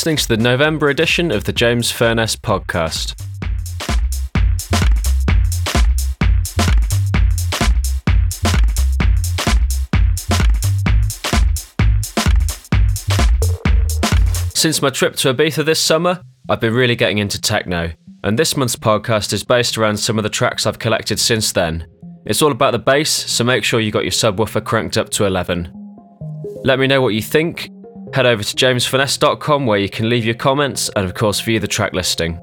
Listening to the November edition of the James Furness podcast. Since my trip to Ibiza this summer, I've been really getting into techno, and this month's podcast is based around some of the tracks I've collected since then. It's all about the bass, so make sure you got your subwoofer cranked up to 11. Let me know what you think. Head over to jamesfinesse.com where you can leave your comments and, of course, view the track listing.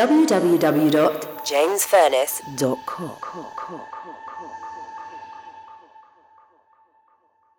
www.jamesfurnace.com.